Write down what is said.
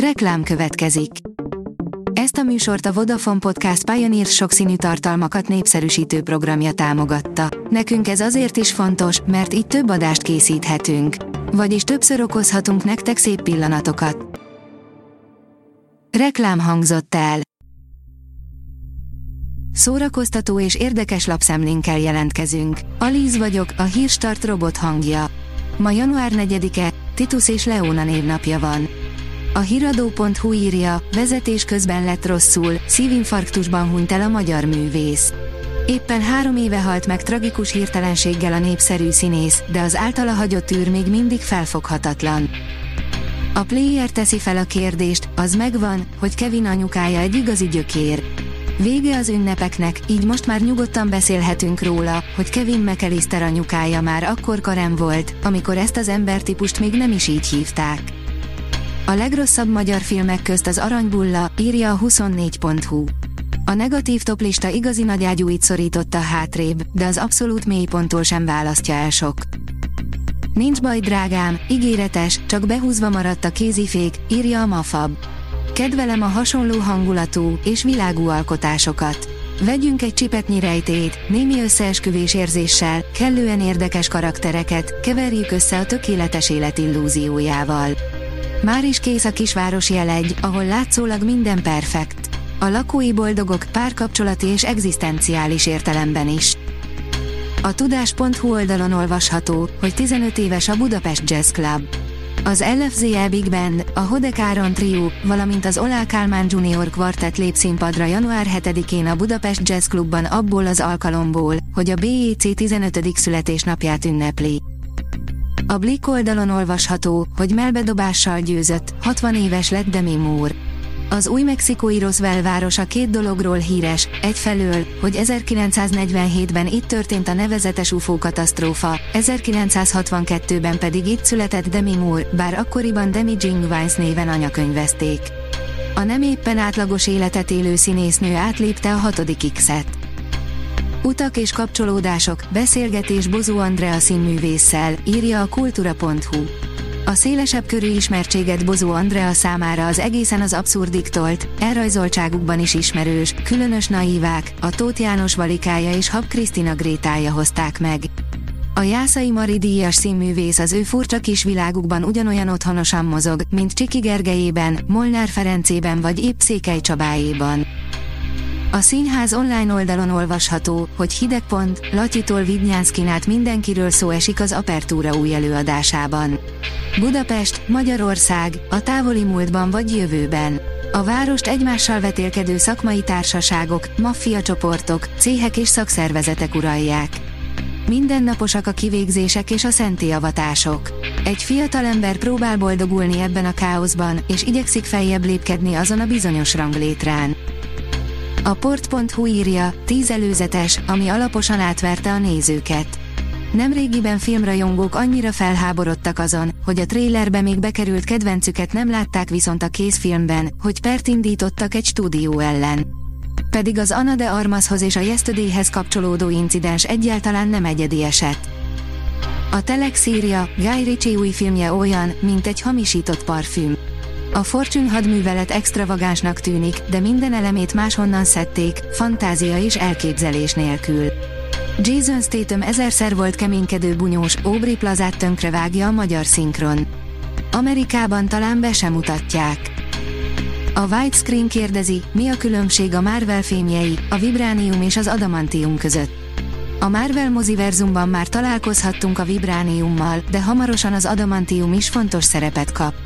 Reklám következik. Ezt a műsort a Vodafone Podcast Pioneer sokszínű tartalmakat népszerűsítő programja támogatta. Nekünk ez azért is fontos, mert így több adást készíthetünk. Vagyis többször okozhatunk nektek szép pillanatokat. Reklám hangzott el. Szórakoztató és érdekes lapszemlénkkel jelentkezünk. Alíz vagyok, a hírstart robot hangja. Ma január 4-e, Titus és Leona névnapja van. A hiradó.hu írja, vezetés közben lett rosszul, szívinfarktusban hunyt el a magyar művész. Éppen három éve halt meg tragikus hirtelenséggel a népszerű színész, de az általa hagyott űr még mindig felfoghatatlan. A player teszi fel a kérdést, az megvan, hogy Kevin anyukája egy igazi gyökér. Vége az ünnepeknek, így most már nyugodtan beszélhetünk róla, hogy Kevin McAllister anyukája már akkor karem volt, amikor ezt az embertípust még nem is így hívták. A legrosszabb magyar filmek közt az Aranybulla, írja a 24.hu. A negatív toplista igazi nagyágyúit szorította hátrébb, de az abszolút mélyponttól sem választja el sok. Nincs baj drágám, ígéretes, csak behúzva maradt a kézifék, írja a Mafab. Kedvelem a hasonló hangulatú és világú alkotásokat. Vegyünk egy csipetnyi rejtét, némi összeesküvés érzéssel, kellően érdekes karaktereket, keverjük össze a tökéletes élet illúziójával. Már is kész a kisváros jelegy, ahol látszólag minden perfekt. A lakói boldogok párkapcsolati és egzisztenciális értelemben is. A tudás.hu oldalon olvasható, hogy 15 éves a Budapest Jazz Club. Az LFZE Big Band, a Hodek Áron Trio, valamint az Olá Kálmán Junior Quartet lép színpadra január 7-én a Budapest Jazz Clubban abból az alkalomból, hogy a BEC 15. születésnapját ünnepli. A Blick oldalon olvasható, hogy melbedobással győzött, 60 éves lett Demi Moore. Az új mexikói Roswell városa két dologról híres, egyfelől, hogy 1947-ben itt történt a nevezetes UFO katasztrófa, 1962-ben pedig itt született Demi Moore, bár akkoriban Demi Jing Vines néven anyakönyvezték. A nem éppen átlagos életet élő színésznő átlépte a hatodik X-et. Utak és kapcsolódások, beszélgetés Bozó Andrea színművésszel, írja a kultura.hu. A szélesebb körű ismertséget Bozó Andrea számára az egészen az abszurdik tolt, elrajzoltságukban is ismerős, különös naívák, a Tóth János Valikája és Hab Krisztina Grétája hozták meg. A Jászai Mari díjas színművész az ő furcsa kis világukban ugyanolyan otthonosan mozog, mint Csiki Gergelyében, Molnár Ferencében vagy épp Székely Csabáéban. A színház online oldalon olvasható, hogy hidegpont, Latyitól Vidnyánszkin át mindenkiről szó esik az Apertúra új előadásában. Budapest, Magyarország, a távoli múltban vagy jövőben. A várost egymással vetélkedő szakmai társaságok, maffia csoportok, céhek és szakszervezetek uralják. Mindennaposak a kivégzések és a szentélyavatatások. Egy fiatal ember próbál boldogulni ebben a káoszban, és igyekszik feljebb lépkedni azon a bizonyos ranglétrán. A port.hu írja, tíz előzetes, ami alaposan átverte a nézőket. Nemrégiben filmrajongók annyira felháborodtak azon, hogy a trélerbe még bekerült kedvencüket nem látták viszont a készfilmben, hogy pert indítottak egy stúdió ellen. Pedig az Ana de Armashoz és a Yesterdayhez kapcsolódó incidens egyáltalán nem egyedi eset. A Telex írja, Guy Ritchie új filmje olyan, mint egy hamisított parfüm. A Fortune hadművelet extravagánsnak tűnik, de minden elemét máshonnan szedték, fantázia és elképzelés nélkül. Jason Statham ezerszer volt keménykedő bunyós, Aubrey Plazát tönkrevágja a magyar szinkron. Amerikában talán be sem mutatják. A Widescreen kérdezi, mi a különbség a Marvel fémjei, a Vibránium és az Adamantium között. A Marvel moziverzumban már találkozhattunk a Vibrániummal, de hamarosan az Adamantium is fontos szerepet kap.